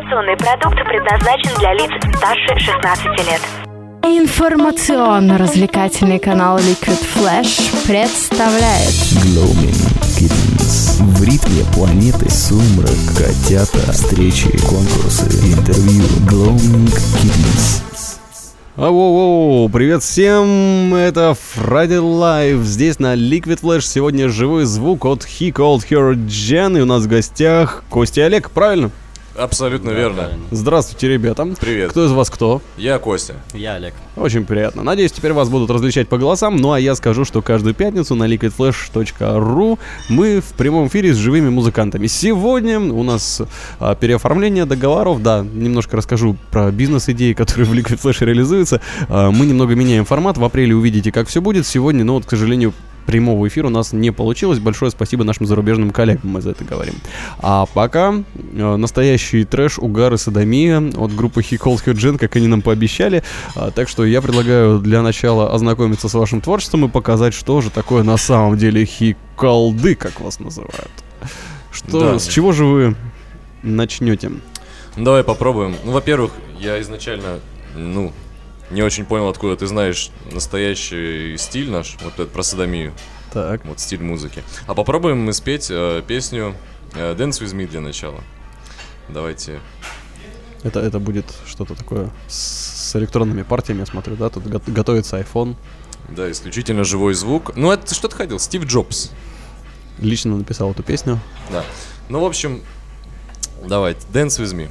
Информационный продукт предназначен для лиц старше 16 лет. Информационно-развлекательный канал Liquid Flash представляет Gloaming Kittens. В ритме планеты сумрак, котята, встречи, конкурсы, интервью. Gloaming Kittens. Ау-воу, привет всем, это Friday Live, здесь на Liquid Flash, сегодня живой звук от He Called Her Jen, и у нас в гостях Костя и Олег, правильно? Абсолютно верно. Здравствуйте, ребята. Привет. Кто из вас кто? Я Костя. Я Олег. Очень приятно. Надеюсь, теперь вас будут различать по голосам. Ну а я скажу, что каждую пятницу на liquidflash.ru мы в прямом эфире с живыми музыкантами. Сегодня у нас а, переоформление договоров. Да, немножко расскажу про бизнес-идеи, которые в Liquid Flash реализуются. А, мы немного меняем формат. В апреле увидите, как все будет. Сегодня, ну вот, к сожалению, прямого эфира у нас не получилось. Большое спасибо нашим зарубежным коллегам, мы за это говорим. А пока э, настоящий трэш, угар и садомия от группы He Called Her Jen, как они нам пообещали. А, так что я предлагаю для начала ознакомиться с вашим творчеством и показать, что же такое на самом деле Called, как вас называют. Что, Да. с чего же вы начнете? Ну, давай попробуем. Ну, во-первых, я изначально, ну, не очень понял, откуда ты знаешь настоящий стиль наш, вот этот про садомию, Так. вот стиль музыки. А попробуем мы спеть э, песню э, Dance With Me для начала. Давайте. Это, это будет что-то такое с, с электронными партиями, я смотрю, да? Тут го- готовится iPhone. Да, исключительно живой звук. Ну, это что ты хотел? Стив Джобс. Лично написал эту песню. Да. Ну, в общем, давайте. Dance With Me.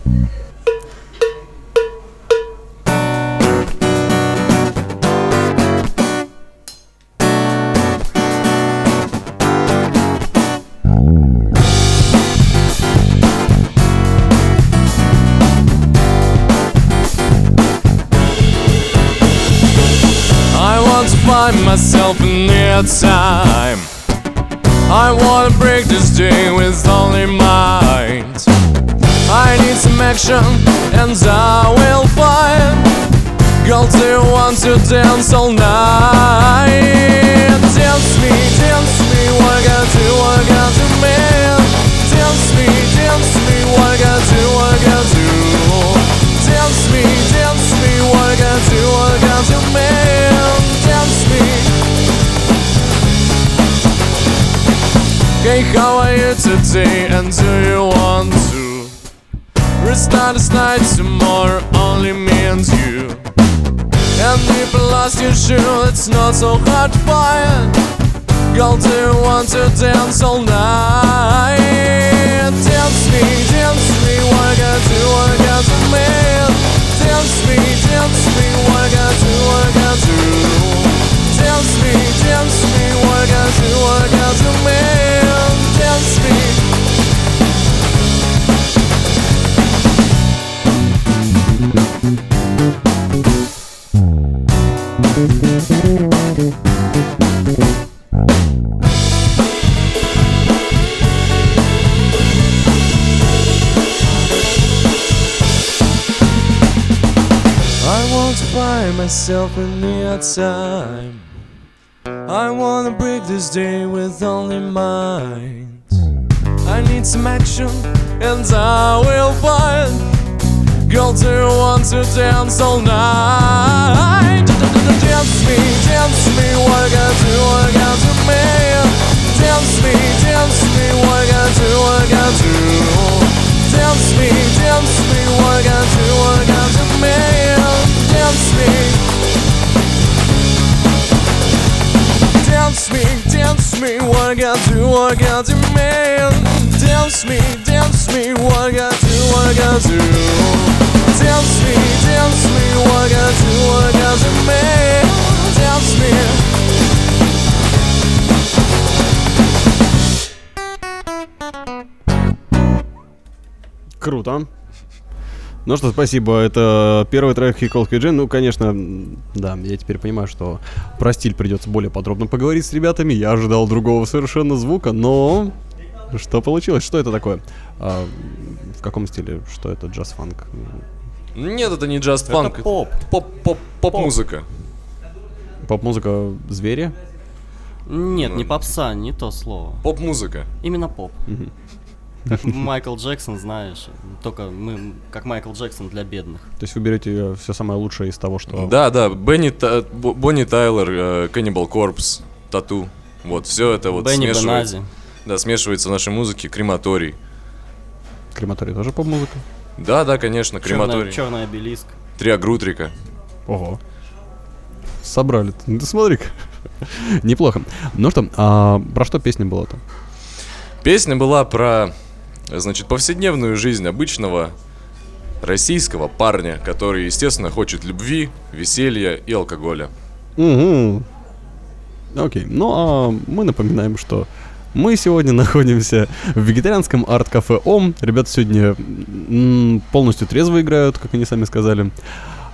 In near time. I wanna break this day with only mind. I need some action, and I will find. Girl, do you want to dance all night? Dance me, dance me, what I do, what today? And do you want to restart this night tomorrow? Only me and you. And if lost your shoe, it's not so hard to find. Girl, do you want to dance all night? Dance me, dance me, what gotta do, what gotta do, man. Dance me, dance me, what gotta do, what gotta do. Dance me, dance me, what gotta do, what gotta do, man. Myself in near time. I wanna break this day with only mind. I need some action, and I will find. Girl, do you want to dance all night? Dance me, dance me, what I gotta do, what I gotta do, man. Dance me, dance me, what I gotta do, what I gotta do. Dance me, dance me, what I gotta do, what I gotta do, man. Dance me. Dance me, dance me, what I gotta do, what I gotta do, man. Dance me, dance me, what I gotta do, what I gotta do. Dance me, dance me, what I gotta do, what I gotta do, man. Dance me. Круто. Ну что, спасибо. Это первый трек Her Jen. Ну, конечно, да, я теперь понимаю, что про стиль придется более подробно поговорить с ребятами. Я ожидал другого совершенно звука, но что получилось? Что это такое? А, в каком стиле? Что это? Джаз-фанк? Нет, это не джаст фанк. поп. Поп, поп, поп-музыка. Поп-музыка звери? Нет, не попса, не то слово. Поп-музыка. Именно поп. Как Майкл Джексон, знаешь. Только мы как Майкл Джексон для бедных. То есть вы берете все самое лучшее из того, что... Да, да, Бенни, Та- Бо- Бонни Тайлер, э, Cannibal Corpse, Тату. Вот, все это вот Бенни смешивается. Бенази. Да, смешивается в нашей музыке, крематорий. Крематорий тоже поп-музыка? Да, да, конечно, крематорий. черный обелиск. Триагрутрика. Ого. Собрали. Ты смотри Неплохо. Ну что, а про что песня была-то? Песня была про, значит, повседневную жизнь обычного российского парня, который, естественно, хочет любви, веселья и алкоголя. Угу. Окей. Ну а мы напоминаем, что мы сегодня находимся в вегетарианском арт-кафе ОМ. Ребята сегодня полностью трезво играют, как они сами сказали.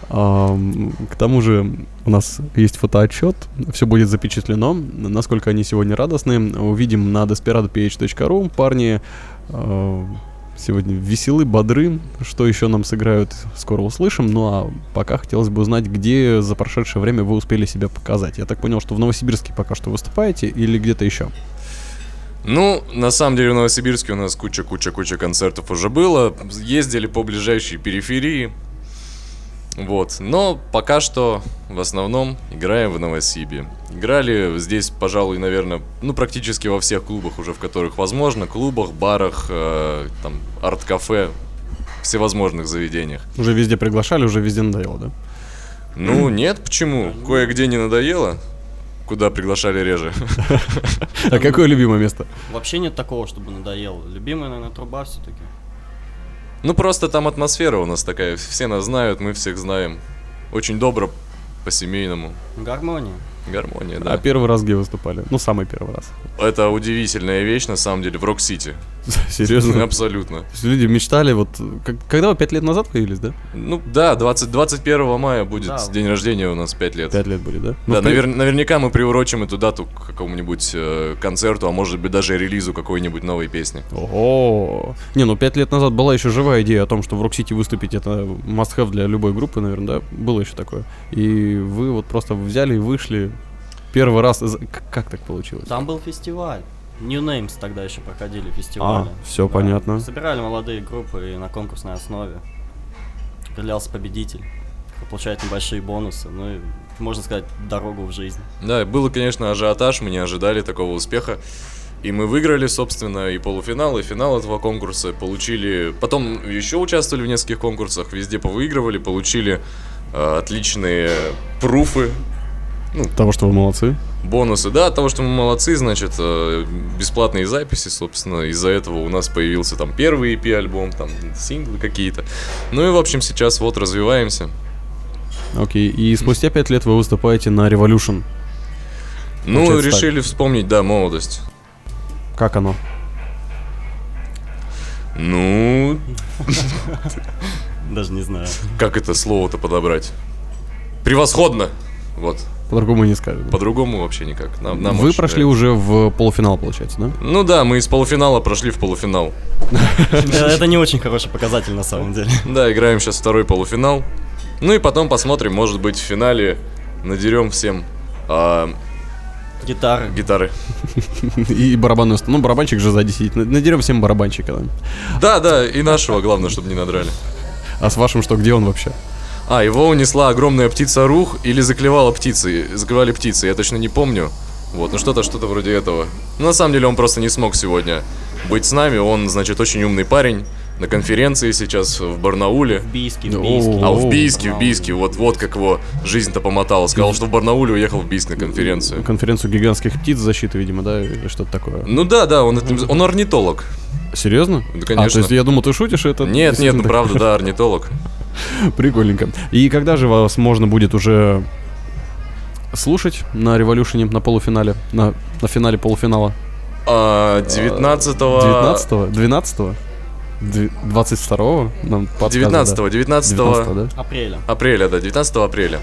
К тому же у нас есть фотоотчет, все будет запечатлено, насколько они сегодня радостны. Увидим на desperadoph.ru. Парни сегодня веселы, бодры. Что еще нам сыграют, скоро услышим. Ну а пока хотелось бы узнать, где за прошедшее время вы успели себя показать. Я так понял, что в Новосибирске пока что выступаете или где-то еще. Ну, на самом деле в Новосибирске у нас куча-куча-куча концертов уже было. Ездили по ближайшей периферии. Вот. Но пока что в основном играем в Новосибе. Играли здесь, пожалуй, наверное, ну практически во всех клубах уже, в которых возможно. Клубах, барах, э, там, арт-кафе, всевозможных заведениях. Уже везде приглашали, уже везде надоело, да? Ну, нет, почему? Кое-где не надоело. Куда приглашали реже. А какое любимое место? Вообще нет такого, чтобы надоело. Любимая, наверное, труба все-таки. Ну, просто там атмосфера у нас такая. Все нас знают, мы всех знаем. Очень добро, по-семейному. Гармония. Гармония, да. А первый раз где выступали? Ну, самый первый раз. Это удивительная вещь, на самом деле, в Рок-Сити. Серьезно? Абсолютно. То есть Люди мечтали, вот, как- когда вы пять лет назад появились, да? Ну, да, 20, 21 мая будет Да. день рождения у нас 5 лет. Пять лет были, да? Ну, Да, при- навер- наверняка мы приурочим эту дату к какому-нибудь э, концерту, а может быть даже релизу какой-нибудь новой песни. Ого. Не, ну пять лет назад была еще живая идея о том, что в Рок-Сити выступить это must-have для любой группы, наверное, да? Было еще такое. И вы вот просто взяли и вышли первый раз. Как так получилось? Там был фестиваль. New Names тогда еще проходили фестивали. А, всё понятно. Собирали молодые группы и на конкурсной основе. Определялся победитель. Получает небольшие бонусы. Ну и, можно сказать, дорогу в жизнь. Да, было, конечно, ажиотаж, мы не ожидали такого успеха. И мы выиграли, собственно, и полуфинал, и финал этого конкурса. Получили... Потом еще участвовали в нескольких конкурсах, везде повыигрывали, получили э, отличные пруфы, Того, что вы молодцы. бонусы. Да, от того, что мы молодцы, значит, э, бесплатные записи, собственно, из-за этого у нас появился там первый EP-альбом, там синглы какие-то. Ну и, в общем, сейчас вот развиваемся. Окей. И спустя пять лет вы выступаете на Revolution. Ну, Получается так. решили вспомнить, да, молодость. Как оно? Ну, Даже не знаю. как это слово-то подобрать? Превосходно! Вот. По-другому не скажешь. да? По-другому вообще никак. Нам, нам Вы очень прошли нравится. уже в полуфинал, получается, да? Ну да, мы из полуфинала прошли в полуфинал. Это не очень хороший показатель на самом деле. Да, играем сейчас второй полуфинал. Ну и потом посмотрим, может быть, в финале надерем всем а, Гитары. гитары. И барабанную Ну, барабанщик же сзади сидит. Н- Надерем всем барабанщика. да? Да, да, и нашего, главное, чтобы не надрали. А с вашим что, где он вообще? А, его унесла огромная птица рух или заклевала птицы. Заклевали птицы, я точно не помню. Вот, ну что-то, что-то вроде этого. Но на самом деле он просто не смог сегодня быть с нами. Он, значит, очень умный парень. На конференции сейчас в Барнауле. В Бийске, в Бийске. А в О, Бийске, в. Бийске, вот, вот как его жизнь-то помотала. Сказал, что в Барнауле уехал в Бийск на конференцию. Конференцию гигантских птиц защиты, видимо, да, или что-то такое. Ну да, да, он, он орнитолог. Серьезно? Да, А, конечно. то есть я думал, ты шутишь, это... Нет, нет, ну правда, да, орнитолог. Прикольненько. И когда же вас можно будет уже слушать на революшене, на полуфинале, на, на финале полуфинала? А, 19 19-го? 12-го? 22-го? Нам подсказывают, 19 да. 19 19 да? Апреля. апреля, да, 19 апреля.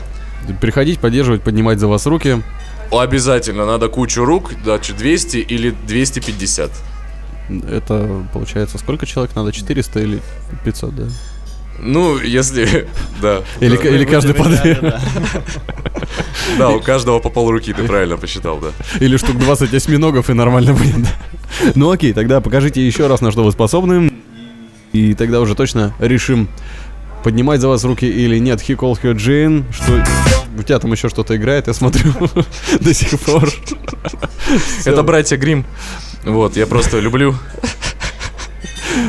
Приходить, поддерживать, поднимать за вас руки. Обязательно надо кучу рук, значит, 200 или 250. Это получается сколько человек надо? 400 или 500, да? Ну, если... Да. Или, да. или каждый по две. Да. Да, у каждого по полруки, ты правильно посчитал, да. Или штук 20 осьминогов и нормально будет. да? Ну окей, тогда покажите еще раз, на что вы способны. И тогда уже точно решим, поднимать за вас руки или нет. He called her Jane. Что... У тебя там еще что-то играет, я смотрю, до сих пор. Это братья Грим. Вот, я просто люблю.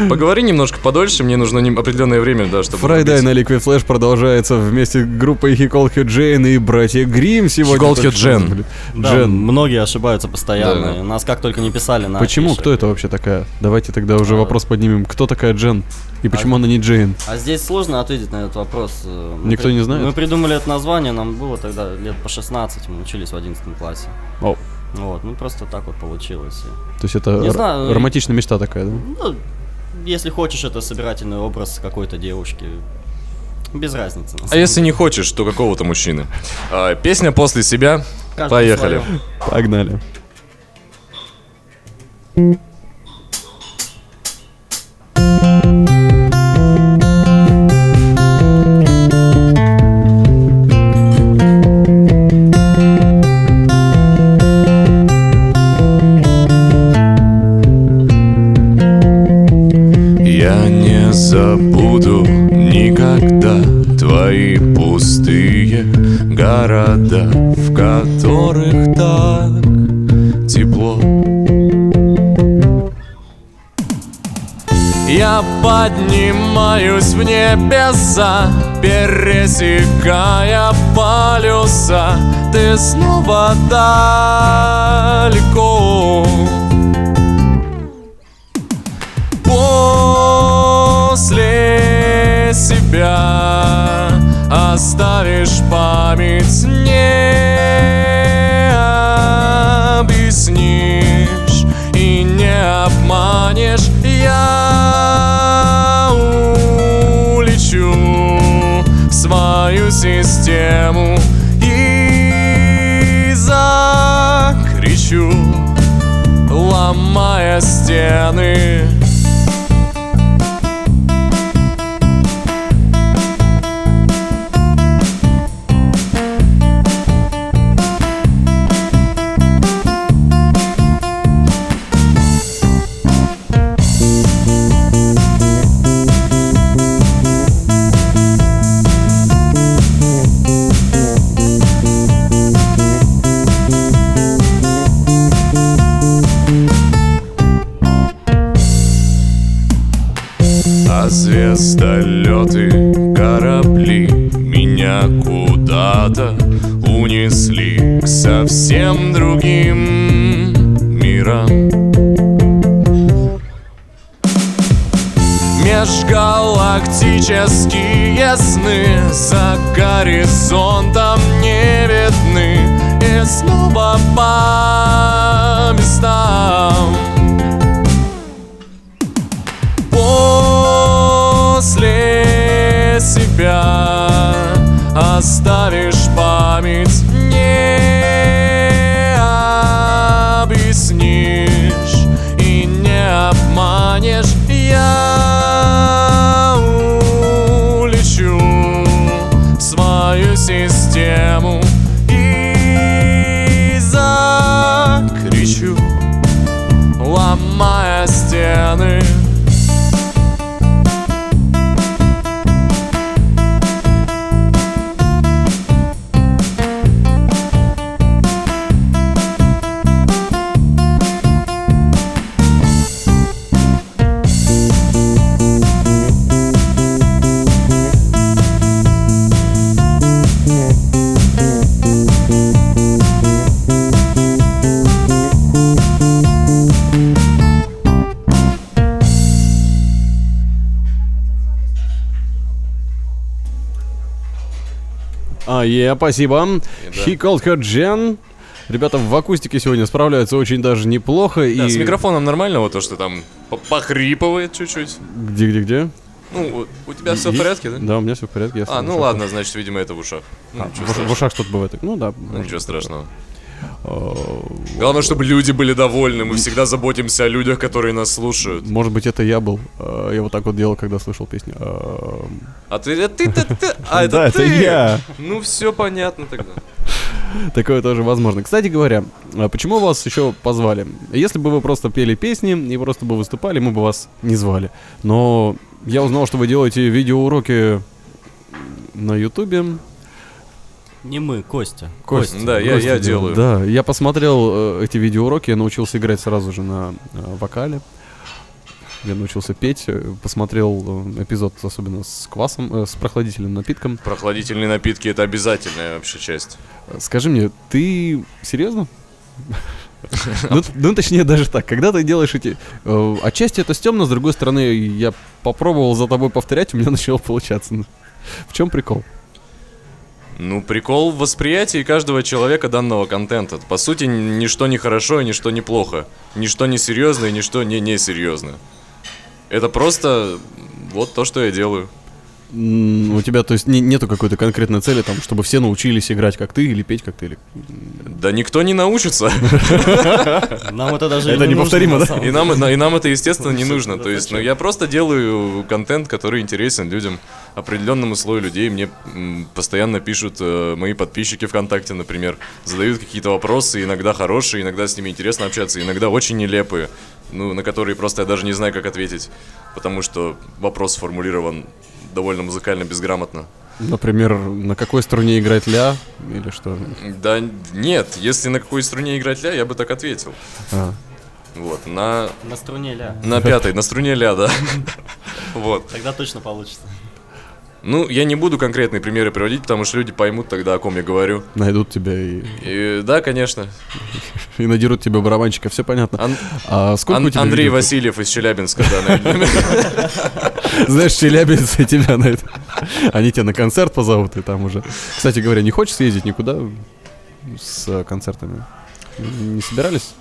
Поговори немножко подольше, мне нужно определенное время, да, чтобы... Фрайдай на Liquid Flash продолжается вместе с группой Her Jane и братья Грим сегодня. Были. Да, Джен. многие ошибаются постоянно. Да. Нас как только не писали на Почему? афише. Кто это вообще такая? Давайте тогда уже А. вопрос поднимем. Кто такая Джен? И почему она не Джейн? А здесь сложно ответить на этот вопрос. Э, мы Никто при- не знает? Мы придумали это название, нам было тогда лет по 16, мы учились в 11 классе. О, Вот, ну просто так вот получилось. То есть это Не р- знаю, романтичная мечта такая, да? Ну, если хочешь, это собирательный образ какой-то девушки. Без разницы. А если не хочешь, то какого-то мужчины. А, песня после себя. Каждый Поехали. своё. Погнали. Я пустые города, в которых так тепло. Я поднимаюсь в небеса, пересекая полюса, ты снова далеко. После себя оставишь память, не объяснишь и не обманешь. Я улечу в свою систему и закричу, ломая стены. А звездолеты, корабли Меня куда-то унесли К совсем другим мирам. Межгалактические сны За горизонтом не видны И снова по местам оставишь память, не объяснишь и не обманешь. Е, спасибо. He called her Jen. Ребята в акустике сегодня справляются очень даже неплохо. Да, и... с микрофоном нормально, вот то, что там по- похрипывает чуть-чуть. Где, где, где? Ну, у- тебя все в порядке, да? Да, у меня все в порядке. я А, ну ушах. ладно, значит, видимо, это в ушах. Ну, А, в, в ушах что-то бывает. Ну да. Ну, Ничего страшного. Э, Главное, чтобы люди были довольны. Мы всегда заботимся о людях, которые нас слушают. Может быть, это я был. Э, Я вот так вот делал, когда слышал песню. Э, А ты, а ты, ты, ты- а это Да, это ты? я. Ну все понятно тогда. Такое тоже возможно. Кстати говоря, а почему вас еще позвали? Если бы вы просто пели песни и просто бы выступали, мы бы вас не звали. Но я узнал, что вы делаете видеоуроки на Ютубе. Не мы, Костя. Костя, Да, я- Костя я делает. делаю. Да, я посмотрел э, эти видеоуроки, я научился играть сразу же на э, вокале. Я научился петь, э, посмотрел э, эпизод, особенно с квасом, э, с прохладительным напитком. Прохладительные напитки это обязательная вообще часть. Э, Скажи мне, ты серьезно? Ну, ну, точнее, даже так. Когда ты делаешь эти... э, Отчасти это стемно, с другой стороны, я попробовал за тобой повторять, у меня начало получаться. Ну, В чем прикол? Ну, прикол в восприятии каждого человека данного контента. По сути, ничто не хорошо и ничто не плохо. Ничто не серьезно и ничто не несерьезно. Это просто вот то, что я делаю. У тебя, то есть, не- нету какой-то конкретной цели, там, чтобы все научились играть как ты или петь как ты? Или... Да никто не научится. Нам это даже и Это не неповторимо, да? И нам, и нам это, естественно, не нужно. То есть, ну, я просто делаю контент, который интересен людям, определенному слою людей. Мне постоянно пишут э, мои подписчики ВКонтакте, например, задают какие-то вопросы, иногда хорошие, иногда с ними интересно общаться, иногда очень нелепые, ну, на которые просто я даже не знаю, как ответить, потому что вопрос сформулирован довольно музыкально безграмотно. Например, на какой струне играть ля? Или что? Да нет, если на какой струне играть ля, я бы так ответил. А. Вот, на, На струне ля. на пятой, на струне ля, да. Вот. Тогда точно получится. Ну, я не буду конкретные примеры приводить, потому что люди поймут тогда, о ком я говорю. Найдут тебя и, И, да, конечно. и надерут тебе барабанщика, все понятно. Ан- А сколько у Ан- тебя Андрей видео? Васильев из Челябинска, да. Знаешь, челябинцы тебя на это. Они тебя на концерт позовут, и там уже. Кстати говоря, не хочешь съездить никуда с концертами? Не собирались?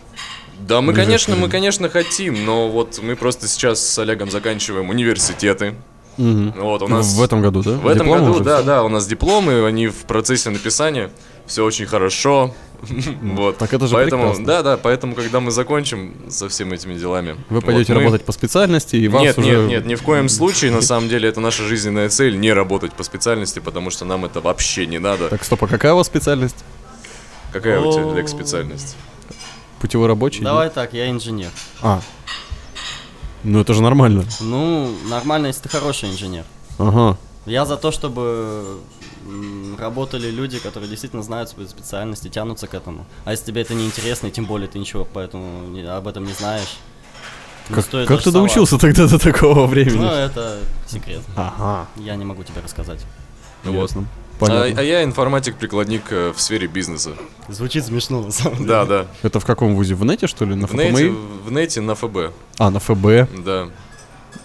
Да, мы, конечно, мы, конечно, хотим, но вот мы просто сейчас с Олегом заканчиваем университеты. Мгм. Вот, у нас... В этом году, да? В этом Дипломы году, уже да, да, у нас дипломы, они в процессе написания, все очень хорошо. Вот. так это же поэтому, прекрасно. Да, да, поэтому, когда мы закончим со всеми этими делами. Вы вот пойдете мы- работать по специальности, и вас Нет, уже... нет, нет, ни в коем случае, на самом деле, это наша жизненная цель, не работать по специальности, потому что нам это вообще не надо. Так, стоп, а какая у вас специальность? Какая у тебя. Олег, специальность? Путевой рабочий? Давай так, я инженер. А. Ну это же нормально. Ну, нормально, если ты хороший инженер. Ага. Я за то, чтобы работали люди, которые действительно знают свои специальности, тянутся к этому. А если тебе это не интересно, и тем более ты ничего поэтому не- об этом не знаешь, не Как, стоит как даже ты соваться. доучился тогда до такого времени? Ну, это секрет. Ага. Я не могу тебе рассказать. Вот. Ясно. А, Понятно. а я информатик-прикладник э, в сфере бизнеса. Звучит смешно, на самом деле. Да, да. Это в каком вузе? В нете, что ли? На В нете, в нете на ФБ. А, на ФБ. Да.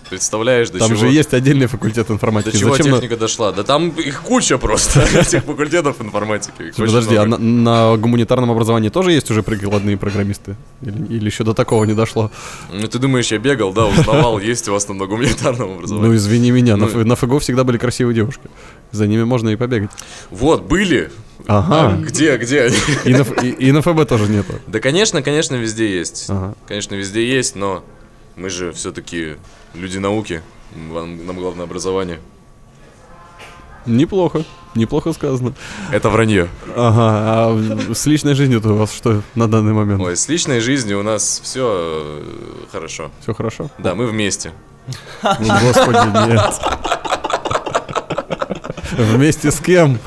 Представляешь, до Там чего... же есть отдельный факультет До информатики. чего Зачем на- техника дошла? Да там их куча просто, этих факультетов информатики. Подожди, а на, на гуманитарном образовании тоже есть уже прикладные программисты? Или, или еще до такого не дошло? Ну ты думаешь, я бегал, да, узнавал, есть у вас там на гуманитарном Ну, образовании. извини меня, на, Ну, на ФГО всегда были красивые девушки. За ними можно и побегать. Вот, были. А Ага. где, где они? И на, и, и на ФБ тоже нету. Да, конечно, конечно, везде есть. Ага. Конечно, везде есть, но мы же все-таки люди науки. Вам- Нам главное образование. Неплохо. Неплохо сказано. Это вранье. Ага, а с личной жизнью-то у вас что на данный момент? Ой, с личной жизнью у нас все хорошо. Все хорошо? Да, мы вместе. Ну, господи, нет. Вместе с кем?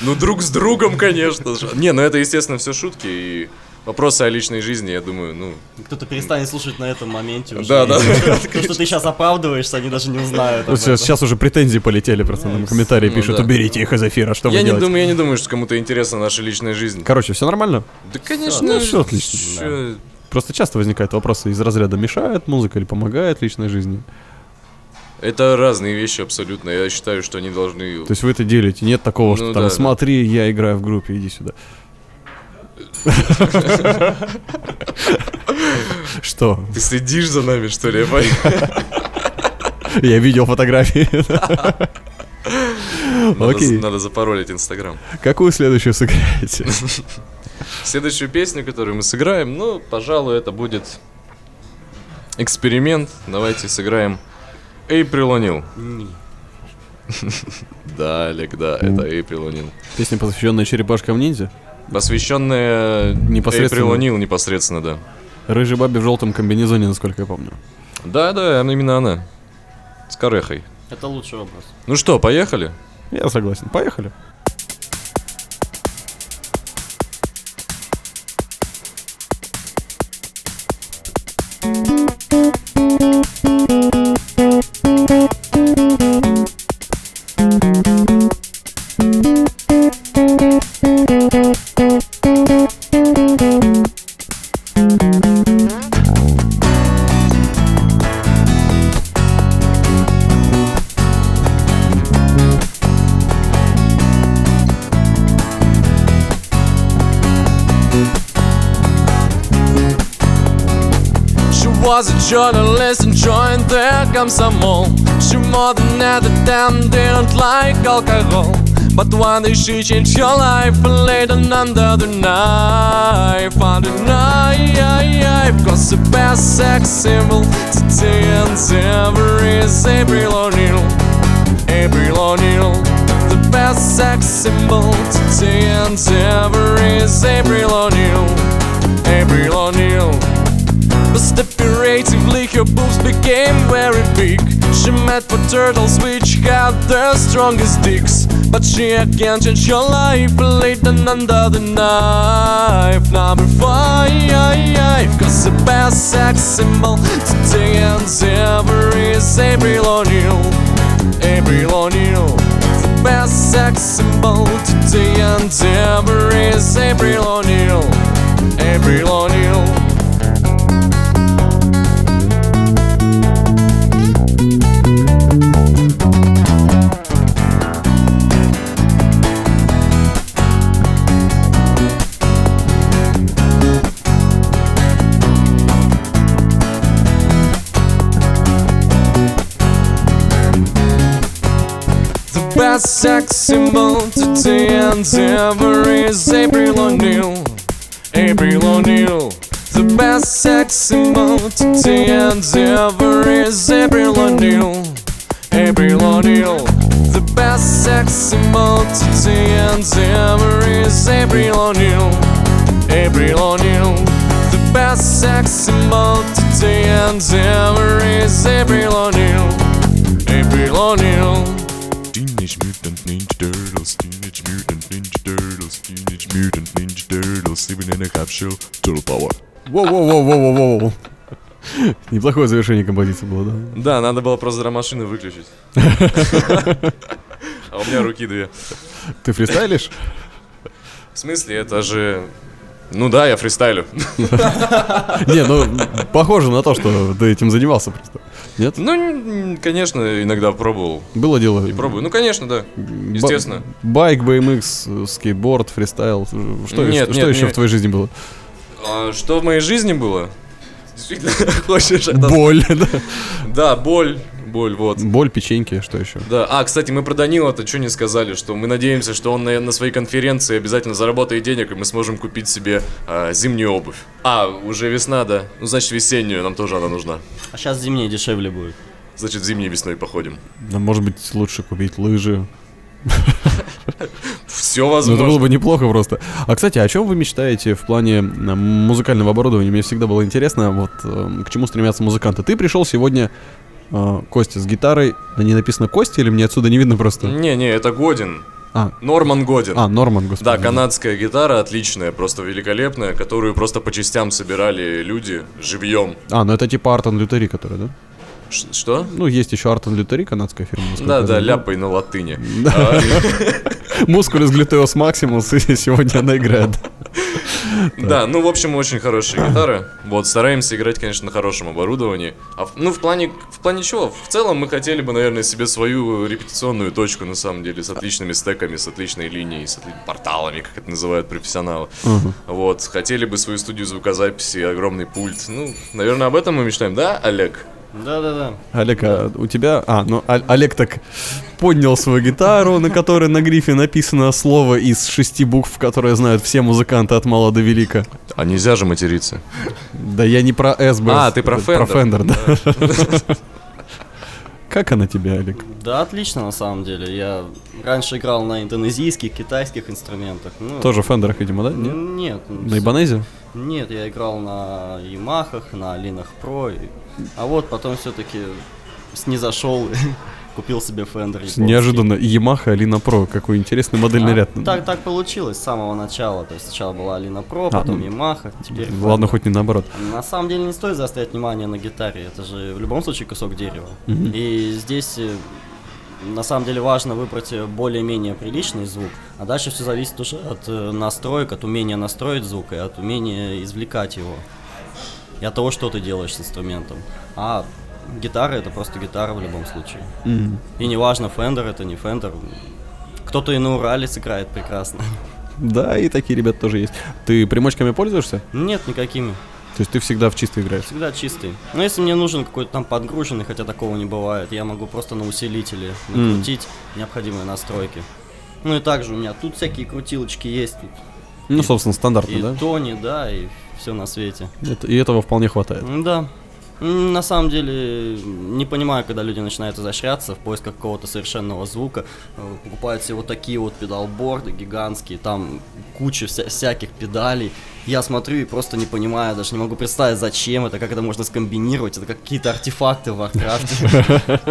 Ну, друг с другом, конечно же. Не, ну это, естественно, все шутки и вопросы о личной жизни, я думаю, ну... Кто-то перестанет слушать на этом моменте уже. Да, да. То, что ты сейчас оправдываешься, они даже не узнают. сейчас, уже претензии полетели, просто нам комментарии Ну пишут, уберите их из эфира, что Я вы делаете? думаю, я не думаю, что кому-то интересна наша личная жизнь. Короче, все нормально? Да, конечно. Ну, всё отлично. Просто часто возникают вопросы из разряда мешает музыка или помогает личной жизни. Это разные вещи абсолютно. Я считаю, что они должны... То есть вы это делите, нет такого, что Ну там да, да. смотри, я играю в группе, иди сюда. Что? Ты следишь за нами, что ли? Я видел фотографии. Надо, Окей. надо запаролить Инстаграм. Какую следующую сыграете? Следующую песню, которую мы сыграем, ну, пожалуй, это будет эксперимент. Давайте сыграем April O'Neil. Не. Да, Олег, да, это April O'Neil. Песня, посвященная черепашкам ниндзя? Посвященная Непосредственно. Эйприл О'Нил непосредственно, да. Рыжей бабе в желтом комбинезоне, насколько я помню. Да, да, она- именно она. С корехой. Это лучший образ. Ну что, поехали? Я согласен. Поехали. комсомол She more than ever damn didn't like alcohol But one day she changed her life and laid on under the knife Under the knife Cause the best sex symbol today and ever is April O'Neil April O'Neil The best sex symbol today and ever is April O'Neil April O'Neil but stipulatively her boobs became very big. She met for turtles which had the strongest dicks. But she again changed her life laid down under the knife. Number five Cause the best sex symbol today and ever is April O'Neil. April O'Neil. The best sex symbol today and ever is April O'Neil. April O'Neil Sex symbol today and ever is April O'Neil. April O'Neil. The best sex symbol and ever is April O'Neil. April O'Neil. The best sex symbol and ever is April O'Neil. April O'Neil. The best sex symbol today and ever is April O'Neil. April O'Neil. Воу-воу-воу-воу-воу. Неплохое завершение композиции было, да? Да, надо было просто драмашины выключить. А у меня руки две. Ты фристайлишь? В смысле, это же... Ну да, я фристайлю. Не, ну, похоже на то, что ты этим занимался просто. Нет? Ну, конечно, иногда пробовал. Было дело. И пробую. Ну, конечно, да. Естественно. Ба- Байк, BMX, скейтборд, фристайл. Что, Нет, что нет, еще нет. в твоей жизни было? А что в моей жизни было? Действительно, хочешь. Боль, да. Да, боль. Боль, вот. Боль, печеньки, что еще? Да, а, кстати, мы про Данила-то что не сказали, что мы надеемся, что он на, на своей конференции обязательно заработает денег, и мы сможем купить себе а, зимнюю обувь. А, уже весна, да. Ну, значит, весеннюю нам тоже она нужна. А сейчас зимнее дешевле будет. Значит, зимней весной походим. Да, может быть, лучше купить лыжи. Все Ну, это возможно. было бы неплохо просто. А, кстати, о чем вы мечтаете в плане музыкального оборудования? Мне всегда было интересно, вот э, к чему стремятся музыканты. Ты пришел сегодня, Костя, с гитарой. На ней написано Костя или мне отсюда не видно просто? Не-не, это Годин. А, Норман Годин. а Норман, господи. Да, канадская гитара отличная, просто великолепная, которую просто по частям собирали люди живьем. А, ну это типа Артон Лютери, который, да? Ш- что? Ну, есть еще Артон Лютери, канадская фирма. Да, да, знаю. ляпай на латыни. Мускулес глютеос максимус, и сегодня она играет. Да, ну, в общем, очень хорошая гитара. Вот, стараемся играть, конечно, на хорошем оборудовании. А, ну, в плане, в плане чего? В целом мы хотели бы, наверное, себе свою репетиционную точку, на самом деле, с отличными стеками, с отличной линией, с отли- порталами, как это называют профессионалы. Вот, хотели бы свою студию звукозаписи, огромный пульт. Ну, наверное, об этом мы мечтаем, да, Олег? Да-да-да. Олег, а у тебя... А, ну, О- Олег так поднял свою гитару, на которой на грифе написано слово из шести букв, которые знают все музыканты от мала до велика. А нельзя же материться. Да я не про СБ. А, ты про Про Fender. Fender, да. Как она тебе, Олег? Да, отлично на самом деле. Я раньше играл на индонезийских, китайских инструментах. Ну, Тоже в Фендерах, видимо, да? Нет? Нет. На Ибанезе? Нет, я играл на Ямахах, на Линах Про. и- А вот потом все-таки снизошел и купил себе Фендер. японский. Неожиданно. Yamaha Alina Pro. Какой интересный модельный А, ряд. Так, так получилось с самого начала. То есть сначала была Алина Про, потом ну, Ямаха, теперь Ладно, Fender. хоть не наоборот. На самом деле не стоит заострять внимание на гитаре. Это же в любом случае кусок дерева. И здесь э, на самом деле важно выбрать э, более-менее приличный звук, а дальше все зависит уже от э, настроек, от умения настроить звук и от умения извлекать его. И от того, что ты делаешь с инструментом. А гитара это просто гитара в любом случае. Мгм. И неважно, Fender это не Fender. Кто-то и на Урале сыграет прекрасно. Да, и такие ребята тоже есть. Ты примочками пользуешься? Нет, никакими. То есть ты всегда в чисто играешь? Всегда чистый. Но если мне нужен какой-то там подгруженный, хотя такого не бывает, я могу просто на усилителе накрутить необходимые настройки. Ну и также у меня тут всякие крутилочки есть, тут Ну, собственно, стандартно, и да? Тони, да, и все на свете. Это- и этого вполне хватает. Да. На самом деле, не понимаю, когда люди начинают изощряться в поисках какого-то совершенного звука, э, покупают себе вот такие вот педалборды гигантские, там куча вся- всяких педалей. Я смотрю и просто не понимаю, даже не могу представить, зачем это, как это можно скомбинировать, это как какие-то артефакты в Warcraft е.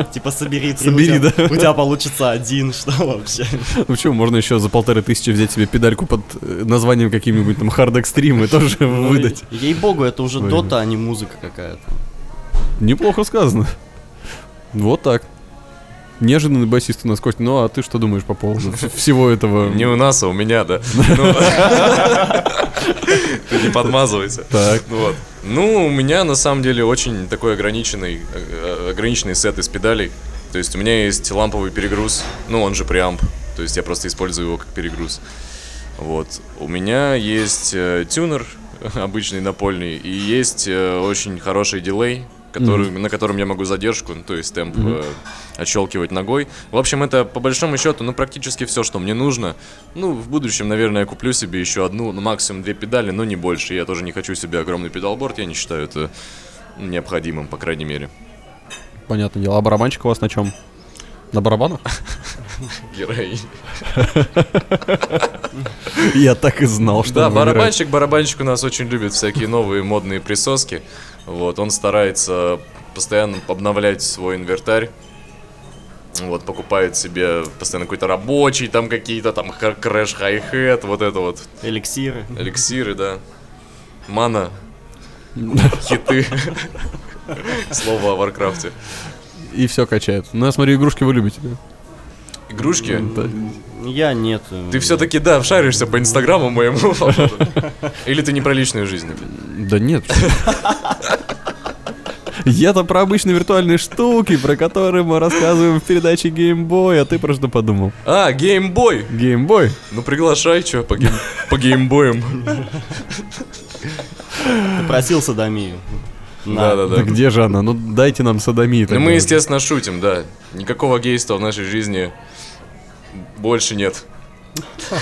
Типа собери три, у Собери, да. у тебя получится один, что вообще? Ну почему, можно еще за полторы тысячи взять себе педальку под э, названием каким-нибудь там Hard Extreme и тоже Ну, выдать. Ей-богу, это уже дота, а не музыка какая-то. Неплохо сказано. Вот так. Неожиданный басист у нас, Кость. Ну а ты что думаешь по поводу всего этого? Не у нас, а у меня, да. Ну, Ты не подмазывайся. Так. Вот. Ну, у меня на самом деле очень такой ограниченный, э, ограниченный сет из педалей. То есть у меня есть ламповый перегруз, ну он же преамп. То есть я просто использую его как перегруз. Вот. У меня есть э, тюнер обычный напольный и есть э, очень хороший дилей, который, на котором я могу задержку, ну, то есть темп э, отщелкивать ногой. В общем, это по большому счету, ну, практически все, что мне нужно. Ну, в будущем, наверное, я куплю себе еще одну, ну, максимум две педали, но не больше. Я тоже не хочу себе огромный педалборд, я не считаю это необходимым, по крайней мере. Понятное дело. А барабанчик у вас на чем? На барабанах? Героинь. Я так и знал, что Да, барабанщик, барабанщик у нас очень любит всякие новые модные присоски. Вот, он старается постоянно обновлять свой инвентарь. Вот, покупает себе постоянно какой-то рабочий, там какие-то там crash hi-hat, вот это вот. Эликсиры. Эликсиры, да. Мана. Хиты. Слово о Warcraft е. И все качает. Ну, я смотрю, игрушки вы любите. да? Игрушки? Да. Я нет. Ты все-таки, да, шаришься по инстаграму моему. Или ты не про личную жизнь? Да нет. Я-то про обычные виртуальные штуки, про которые мы рассказываем в передаче Game Boy, а ты про что подумал? А, Game Boy. Game Boy? Ну приглашай, что, по, game... по геймбоям. Ты просил садомию. На. Да-да-да. Да где же она? Ну дайте нам садомии. Ну мы, естественно, шутим, да. Никакого гейства в нашей жизни больше нет.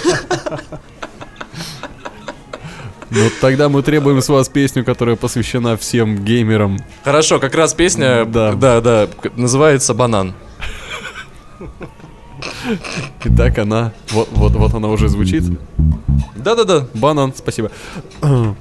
Ну тогда мы требуем с вас песню, которая посвящена всем геймерам. Хорошо, как раз песня, Да. да, да, называется «Банан». Итак, она, вот, вот, вот она уже звучит. Да-да-да. Банан, спасибо.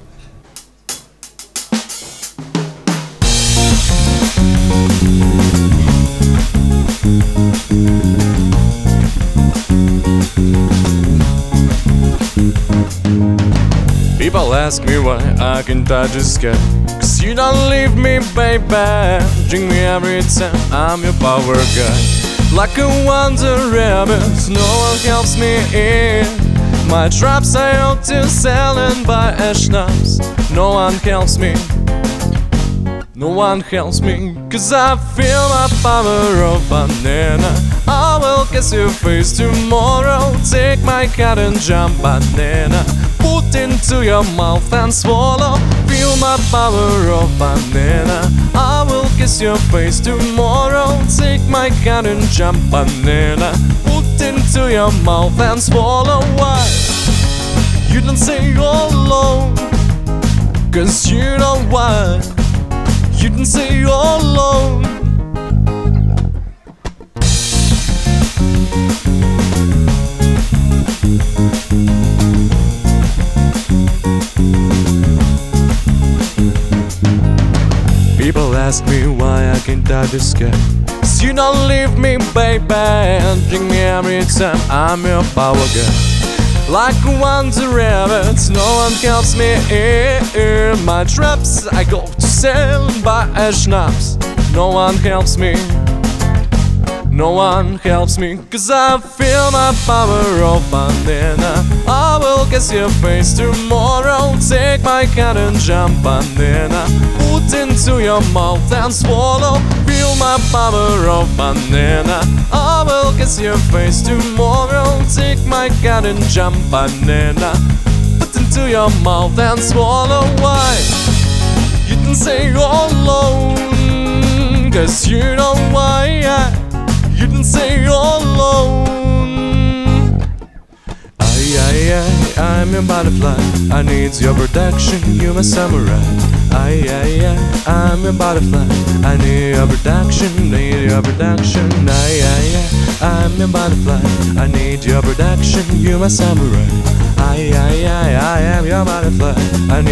People ask me why I can touch the sky. Cause you don't leave me, baby. Drink me every time. I'm your power guy. Like a wonder rabbit No one helps me in. My traps are out to selling by a schnapps No one helps me no one helps me, cause I feel my power of banana. I will kiss your face tomorrow. Take my cat and jump banana. Put into your mouth and swallow. Feel my power of banana. I will kiss your face tomorrow. Take my cat and jump banana. Put into your mouth and swallow. Why? You don't say you're alone. Cause you know why so alone. People ask me why I can't die this sky. Cause you don't leave me, baby, and drink me every time I'm your power girl like one to rabbits. No one helps me in my traps. I go to sell by a schnapps. No one helps me. No one helps me, cause I feel my power of banana. I will kiss your face tomorrow. Take my cat and jump banana. Put into your mouth and swallow. Feel my power of banana. I will kiss your face tomorrow. Take my cat and jump banana. Put into your mouth and swallow. Why? You say all alone. Cause you know why I you didn't say all alone. Ay, ay, ay, I'm your butterfly. I need your protection, you're my samurai. Ay, ay, ay, I'm your butterfly. I need your protection, need your protection. Ay, ay, ay, I'm your butterfly. I need your protection, you're my samurai. Ay, ay, ay, I am your butterfly. I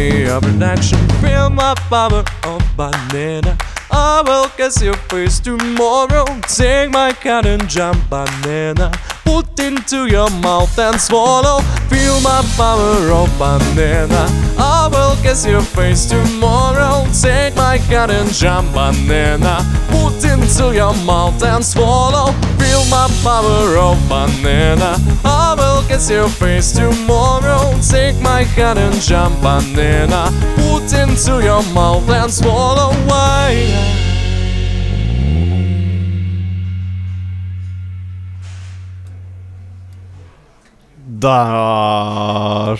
protection, need your protection. Feel my power of banana. I will kiss your face tomorrow. Take my cat and jump banana. Put into your mouth and swallow. Feel my power of banana. I will kiss your face tomorrow. Take my cat and jump banana. Put into your mouth and swallow. Feel my power of banana. I kiss your face tomorrow. Take my cat and jump banana. Put into your mouth and swallow. Why? Да,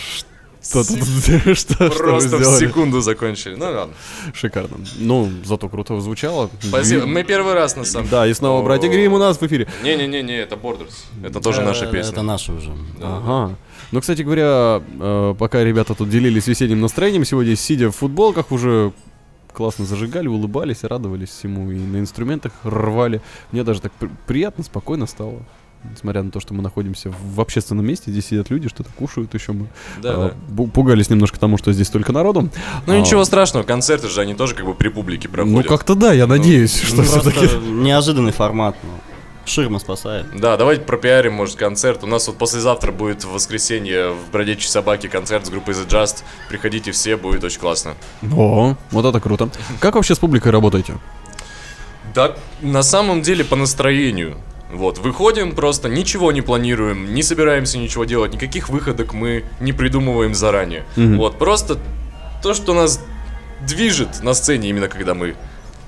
что тут, Просто в секунду закончили. Ну ладно. Шикарно. Ну, зато круто звучало. Спасибо. Мы первый раз на самом Да, и снова братья Грим у нас в эфире. Не-не-не, это Borders. Это тоже наша песня. Это наша уже. Ага. Ну, кстати говоря, э, пока ребята тут делились весенним настроением, сегодня, сидя в футболках, уже классно зажигали, улыбались, радовались всему и на инструментах рвали. Мне даже так при- приятно, спокойно стало. Несмотря на то, что мы находимся в общественном месте, здесь сидят люди, что-то кушают еще мы. Да, а, да. Пугались немножко тому, что здесь столько народу. Ну А, ничего страшного, концерты же, они тоже как бы при публике Ну, проходят. как-то да, я надеюсь, что Просто все-таки... неожиданный формат. ну, Ширма спасает. Да, давайте пропиарим, может, концерт. У нас вот послезавтра будет в воскресенье в Бродячей Собаке концерт с группой The Just. Приходите все, будет очень классно. О, вот это круто. Как вообще с публикой работаете? Да, на самом деле по настроению. Вот, выходим просто, ничего не планируем, не собираемся ничего делать, никаких выходок мы не придумываем заранее. Вот, просто то, что нас движет на сцене, именно когда мы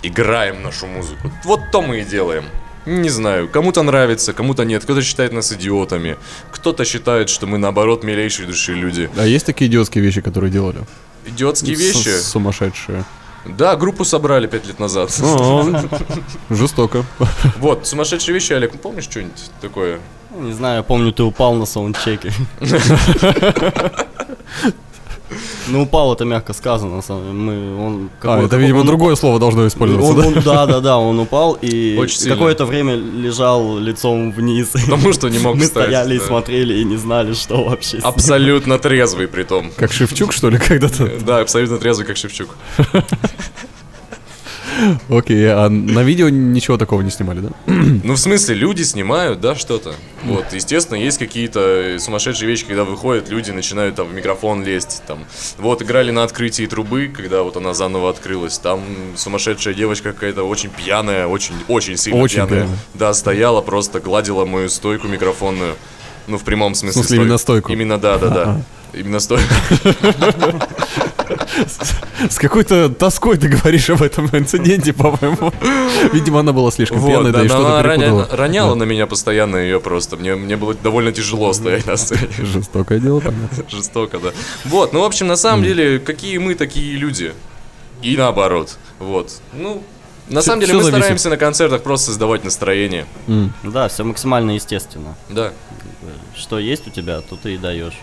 играем нашу музыку, вот то мы и делаем. Не знаю, кому-то нравится, кому-то нет, кто-то считает нас идиотами, кто-то считает, что мы наоборот милейшие души люди. А есть такие идиотские вещи, которые делали? Идиотские С- вещи? Сумасшедшие. Да, группу собрали пять лет назад. Жестоко. Вот, сумасшедшие вещи, Олег, помнишь что-нибудь такое? Не знаю, я помню, ты упал на саундчеке. Ну, упал, это мягко сказано, на самом деле. Мы, он, А, это, видимо, он- другое слово должно использоваться, он- да? он- да, да, да, он упал и какое-то время лежал лицом вниз. Потому что не мог Мы встать, стояли и да. смотрели и не знали, что вообще. Абсолютно трезвый при том. Как Шевчук, что ли, когда-то? Да, абсолютно трезвый, как Шевчук. Окей, а на видео ничего такого не снимали, да? Ну, в смысле, люди снимают, да, что-то. Вот, естественно, есть какие-то сумасшедшие вещи, когда выходят, люди начинают там в микрофон лезть, там. Вот, играли на открытии трубы, когда вот она заново открылась, там сумасшедшая девочка какая-то очень пьяная, очень, очень сильно Очень пьяная. пьяная. Да, стояла, просто гладила мою стойку микрофонную. Ну, в прямом смысле. смысле, именно стойку? Именно, да, да, да. Именно стойку. С какой-то тоской ты говоришь об этом инциденте, по-моему. Видимо, она была слишком Вот, пьяная, да, да, и что-то перепутала. роняла на меня постоянно ее просто. Мне, мне было довольно тяжело стоять на сцене. Жестокое дело, понятно. Жестоко, да. Вот, ну, в общем, на самом деле, какие мы, такие люди. И наоборот. Вот. Ну, на самом деле, мы зависит. стараемся на концертах просто создавать настроение. Да, все максимально естественно. Да. Что есть у тебя, то ты и даешь.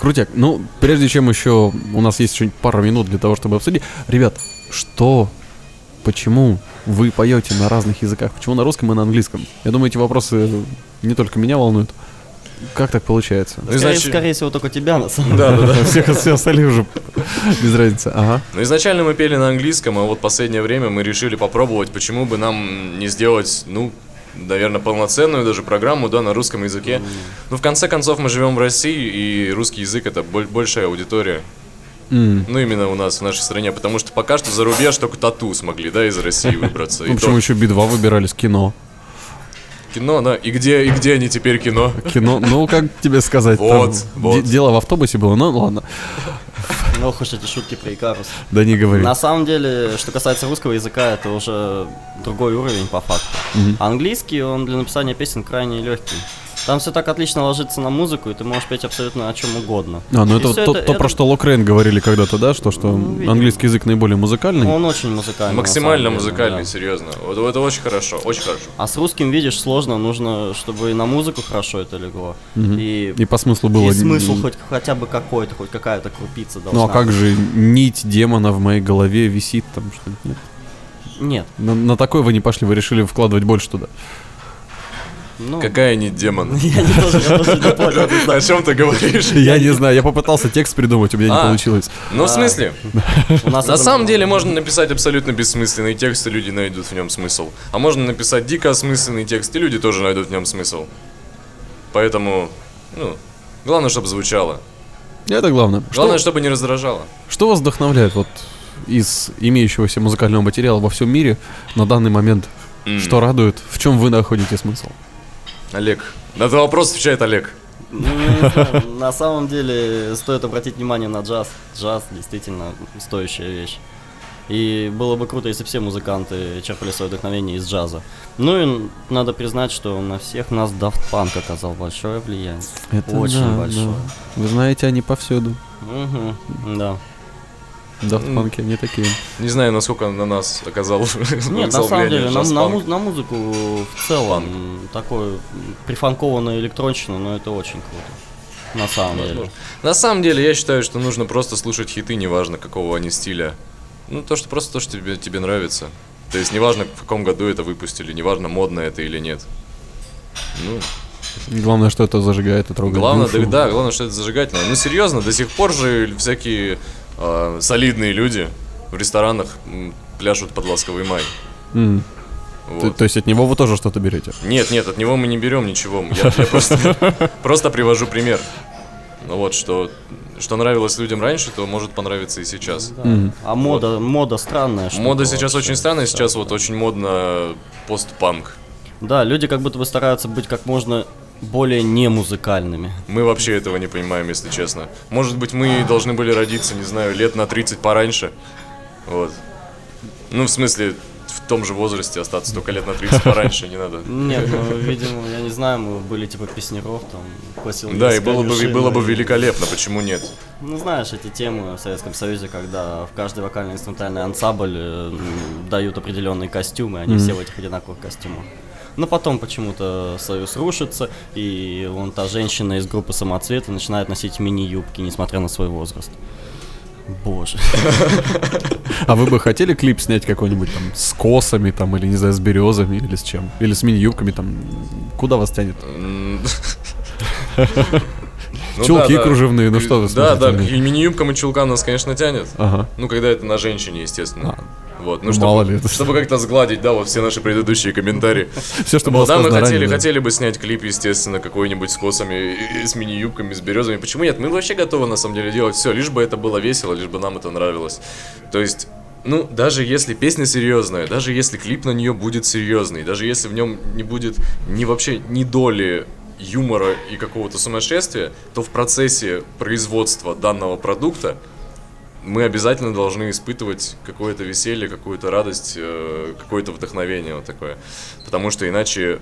Крутяк. Ну, прежде чем еще у нас есть еще пару минут для того, чтобы обсудить. Ребят, что, почему вы поете на разных языках? Почему на русском и на английском? Я думаю, эти вопросы не только меня волнуют. Как так получается? Ну, Скорее, значит- скорее всего, только тебя на самом деле. Да, да, да. Всех, все остальные уже Без разницы, ага. Но изначально мы пели на английском, а вот последнее время мы решили попробовать, почему бы нам не сделать, ну, наверное, полноценную даже программу, да, на русском языке. Ну, в конце концов, мы живем в России, и русский язык это боль- большая аудитория. Ну, именно у нас, в нашей стране, потому что пока что за рубеж только тату смогли, да, из России выбраться. Ну, почему еще Би-2 выбирали с кино? кино, да. И где, и где они теперь кино? Кино, ну, как тебе сказать, Вот, вот. дело в автобусе было, ну, ладно. Ох уж эти шутки про Икарус. Да не говори. На самом деле, что касается русского языка, это уже другой уровень по факту. Английский, он для написания песен крайне легкий. Там все так отлично ложится на музыку, и ты можешь петь абсолютно о чем угодно. А, ну И это то, то, про что Локрейн говорили когда-то, да, что, что Ну, английский язык наиболее музыкальный. Он очень музыкальный. Максимально деле, музыкальный, да. серьезно. Вот это очень хорошо, очень хорошо. А с русским, видишь, сложно, нужно, чтобы и на музыку хорошо это легло. И, И по смыслу было... и смысл хоть хотя бы какой-то, хоть какая-то крупица должна Ну а как же нить демона в моей голове висит там что-нибудь? Нет? На, на такой вы не пошли, вы решили вкладывать больше туда. Ну, Какая не демон? я не тоже, я тоже не понял. О чем ты говоришь? Я не знаю, я попытался текст придумать, у меня не А. получилось. Ну, в смысле? У нас На самом деле можно написать абсолютно бессмысленный текст, и люди найдут в нем смысл. А можно написать дико осмысленный текст, и люди тоже найдут в нем смысл. Поэтому, ну, главное, чтобы звучало. Это главное. Главное, что, чтобы не раздражало. что вас вдохновляет вот из имеющегося музыкального материала во всем мире на данный момент? М. Что радует? В чем вы находите смысл? Олег. На этот вопрос отвечает Олег. Ну, знаю, на самом деле стоит обратить внимание на джаз. Джаз действительно стоящая вещь. И было бы круто, если все музыканты черпали свое вдохновение из джаза. Ну и надо признать, что на всех нас Daft Punk оказал большое влияние. Очень большое. Вы знаете, они повсюду. Мгм, да. Punk, они такие. Не знаю, насколько на нас оказал Нет, на самом деле, на, на на музыку в целом такой прифанкованная электронщина, но это очень круто. На самом деле. Возможно. На самом деле, я считаю, что нужно просто слушать хиты, неважно какого они стиля. Ну, то, что просто то, что тебе, тебе нравится. То есть, неважно, в каком году это выпустили, неважно, модно это или нет. Ну, Главное, что это зажигает и трогает главное, душу. да, да, главное, что это зажигательно. Ну, серьезно, до сих пор же всякие а, солидные люди в ресторанах пляшут под ласковый май. М. Вот. То, то есть от него вы тоже что-то берете? Нет, нет, от него мы не берем ничего. Я, я просто, просто привожу пример. Ну вот, что, что нравилось людям раньше, то может понравиться и сейчас. А мода, мода странная. штука Мода сейчас вообще. очень странная, сейчас вот очень модно постпанк. Да, люди как будто бы стараются быть как можно более не музыкальными. Мы вообще этого не понимаем, если честно. Может быть, мы должны были родиться, не знаю, лет на 30 пораньше. Вот. Ну, в смысле, в том же возрасте остаться, только лет на 30 пораньше не надо. Нет, ну, видимо, я не знаю, мы были типа песнеров, там, Косил Да, и было бы, и было бы великолепно, почему нет? Ну, знаешь, эти темы в Советском Союзе, когда в каждый вокально-инструментальный ансамбль э, дают определенные костюмы, они все в этих одинаковых костюмах. Но потом почему-то Союз рушится, и вон та женщина из группы самоцветы начинает носить мини-юбки, несмотря на свой возраст. Боже. А вы бы хотели клип снять какой-нибудь там с косами там или не знаю с березами или с чем? Или с мини-юбками там? Куда вас тянет? Ну Чулки да, да. кружевные, ну что вы Да, да, и мини-юбкам и чулкам нас, конечно, тянет. Ага. Ну, когда это на женщине, естественно. Вот, ну, Ну, чтобы, мало ли это. чтобы как-то сгладить, да, вот все наши предыдущие комментарии. Все, что было да, мы хотели, хотели бы снять клип, естественно, какой-нибудь с косами, с мини-юбками, с березами. Почему нет? Мы вообще готовы, на самом деле, делать все, лишь бы это было весело, лишь бы нам это нравилось. То есть, ну, даже если песня серьезная, даже если клип на нее будет серьезный, даже если в нем не будет ни вообще ни доли юмора и какого-то сумасшествия, то в процессе производства данного продукта мы обязательно должны испытывать какое-то веселье, какую-то радость, э, какое-то вдохновение вот такое. Потому что иначе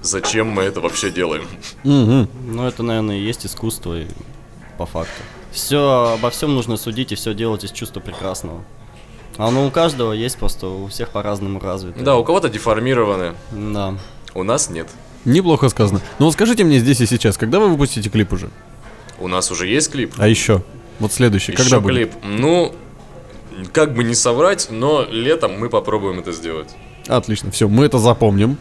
зачем мы это вообще делаем? Мгм. Ну, это, наверное, и есть искусство, и по факту. Все, обо всем нужно судить и все делать из чувства прекрасного. А Оно у каждого есть, просто у всех по-разному развито. Да, у кого-то деформированы, Да. у нас нет. Неплохо сказано. Ну вот скажите мне здесь и сейчас, когда вы выпустите клип уже? У нас уже есть клип. А еще? Вот следующий, Еще когда будет? клип. Ну, как бы не соврать, но летом мы попробуем это сделать. Отлично, все, мы это запомним.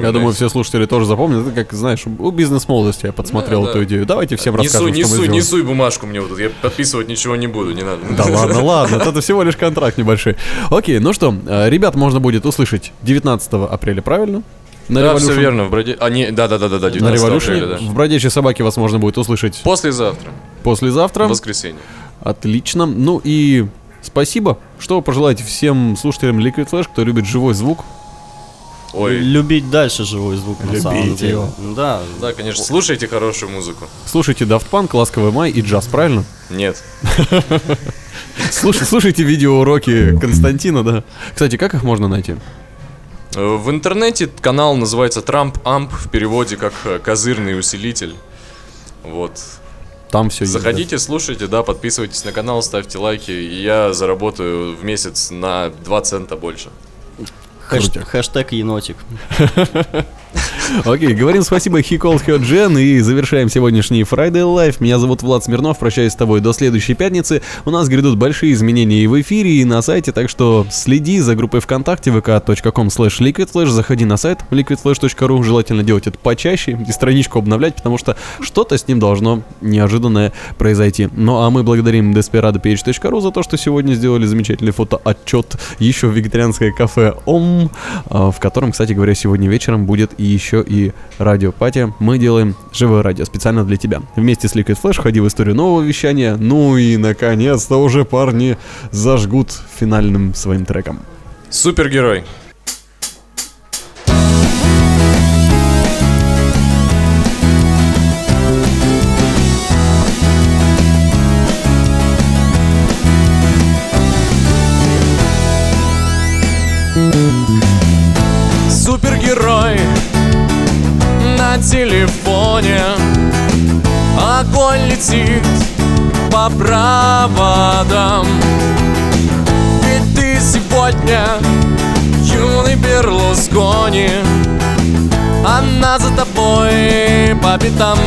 Я думаю, все слушатели тоже запомнят. Это как, знаешь, у бизнес-молодости я подсмотрел Да, да. эту идею. Давайте всем Не расскажем, суй, не что мы суй, сделаем. не суй бумажку мне вот тут. Я подписывать ничего не буду, не надо. Да ладно, ладно, это всего лишь контракт небольшой. Окей, ну что, э, ребят можно будет услышать 19 апреля, правильно? На Да, все Revolution. верно. В Броде... А, не, да, да, да, да, да, На 19 Revolution. апреля, да. В бродячей собаке вас можно будет услышать Послезавтра, послезавтра. в воскресенье. Отлично. Ну и спасибо. Что пожелаете всем слушателям Liquid Flash, кто любит живой звук? Ой, Любить дальше живой звук, на самом Любить деле. его. Да, да, конечно, слушайте хорошую музыку. Слушайте Daft Punk, Ласковый май и джаз, правильно? Нет. Слушай, слушайте видеоуроки Константина, да. Кстати, как их можно найти? В интернете канал называется Трамп Амп, в переводе как э, козырный усилитель. Вот. Там все Заходите, слушайте, да, подписывайтесь на канал, ставьте лайки, и я заработаю в месяц на 2 цента больше. хэш- хэштег енотик. Окей, говорим спасибо Called Her Jen и завершаем сегодняшний Friday Live. Меня зовут Влад Смирнов, прощаюсь с тобой до следующей пятницы. У нас грядут большие изменения и в эфире, и на сайте, так что следи за группой ВКонтакте vk.com slash liquidflash, заходи на сайт liquidflash.ru, желательно делать это почаще и страничку обновлять, потому что что-то с ним должно неожиданное произойти. Ну а мы благодарим desperadoph.ru за то, что сегодня сделали замечательный фотоотчет еще в вегетарианское кафе ОМ, а, в котором, кстати говоря, сегодня вечером будет и еще и радиопатия. Мы делаем живое радио специально для тебя. Вместе с Liquid Flash ходи в историю нового вещания. Ну и, наконец-то, уже парни зажгут финальным своим треком. Супергерой летит по проводам. Ведь ты сегодня юный Берлускони Она за тобой по пятам.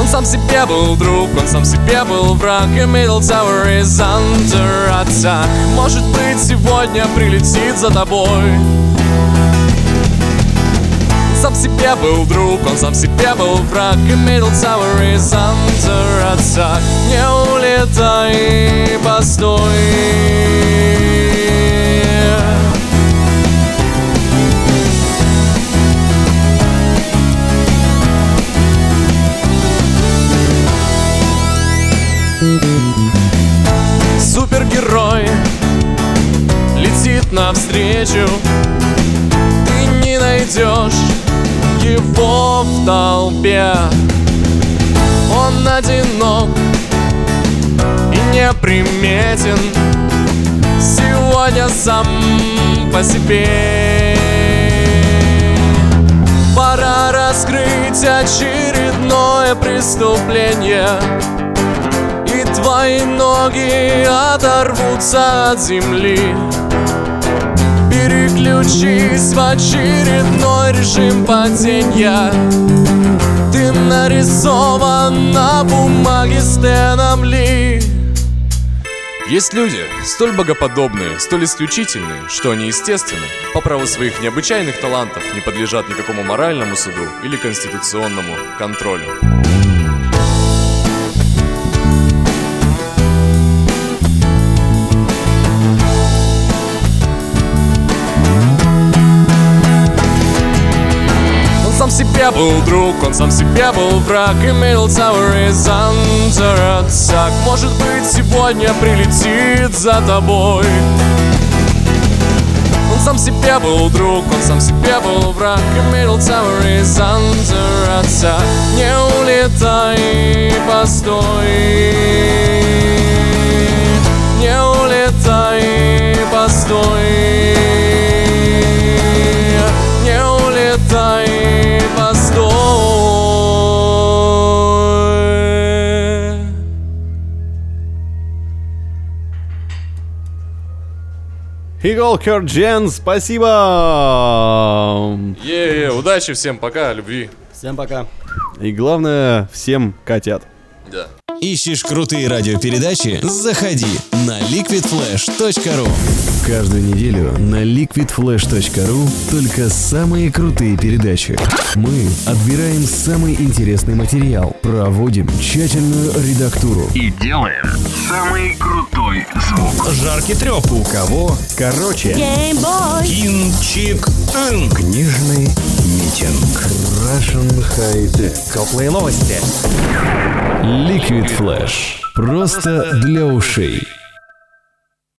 Он сам себе был друг, он сам себе был враг И Middle Tower is under Может быть сегодня прилетит за тобой сам себе был друг, он сам себе был враг И Middle Tower is under attack. Не улетай, постой. Супергерой летит навстречу найдешь его в толпе. Он одинок и неприметен Сегодня сам по себе. Пора раскрыть очередное преступление И твои ноги оторвутся от земли Переключись в очередной режим падения. Ты нарисован на бумаге Стэном Ли. Есть люди, столь богоподобные, столь исключительные, что они, естественно, по праву своих необычайных талантов не подлежат никакому моральному суду или конституционному контролю. Сам себе был друг, он сам себе был враг И Middle Tower is under Может быть сегодня прилетит за тобой. Он сам себе был друг, он сам себе был враг И Middle Tower is under Не улетай, постой Her Jen, спасибо! Е-е, удачи всем, пока, любви. Всем пока. И главное, всем котят. Да. Ищешь крутые радиопередачи? Заходи на liquidflash.ru Каждую неделю на liquidflash.ru только самые крутые передачи. Мы отбираем самый интересный материал, проводим тщательную редактуру И делаем самый крутой звук. жаркий треп. У кого? Короче. Кинчик. Книжный митинг. Russian High Tech. Теплые новости. Liquid Flash. Просто для ушей.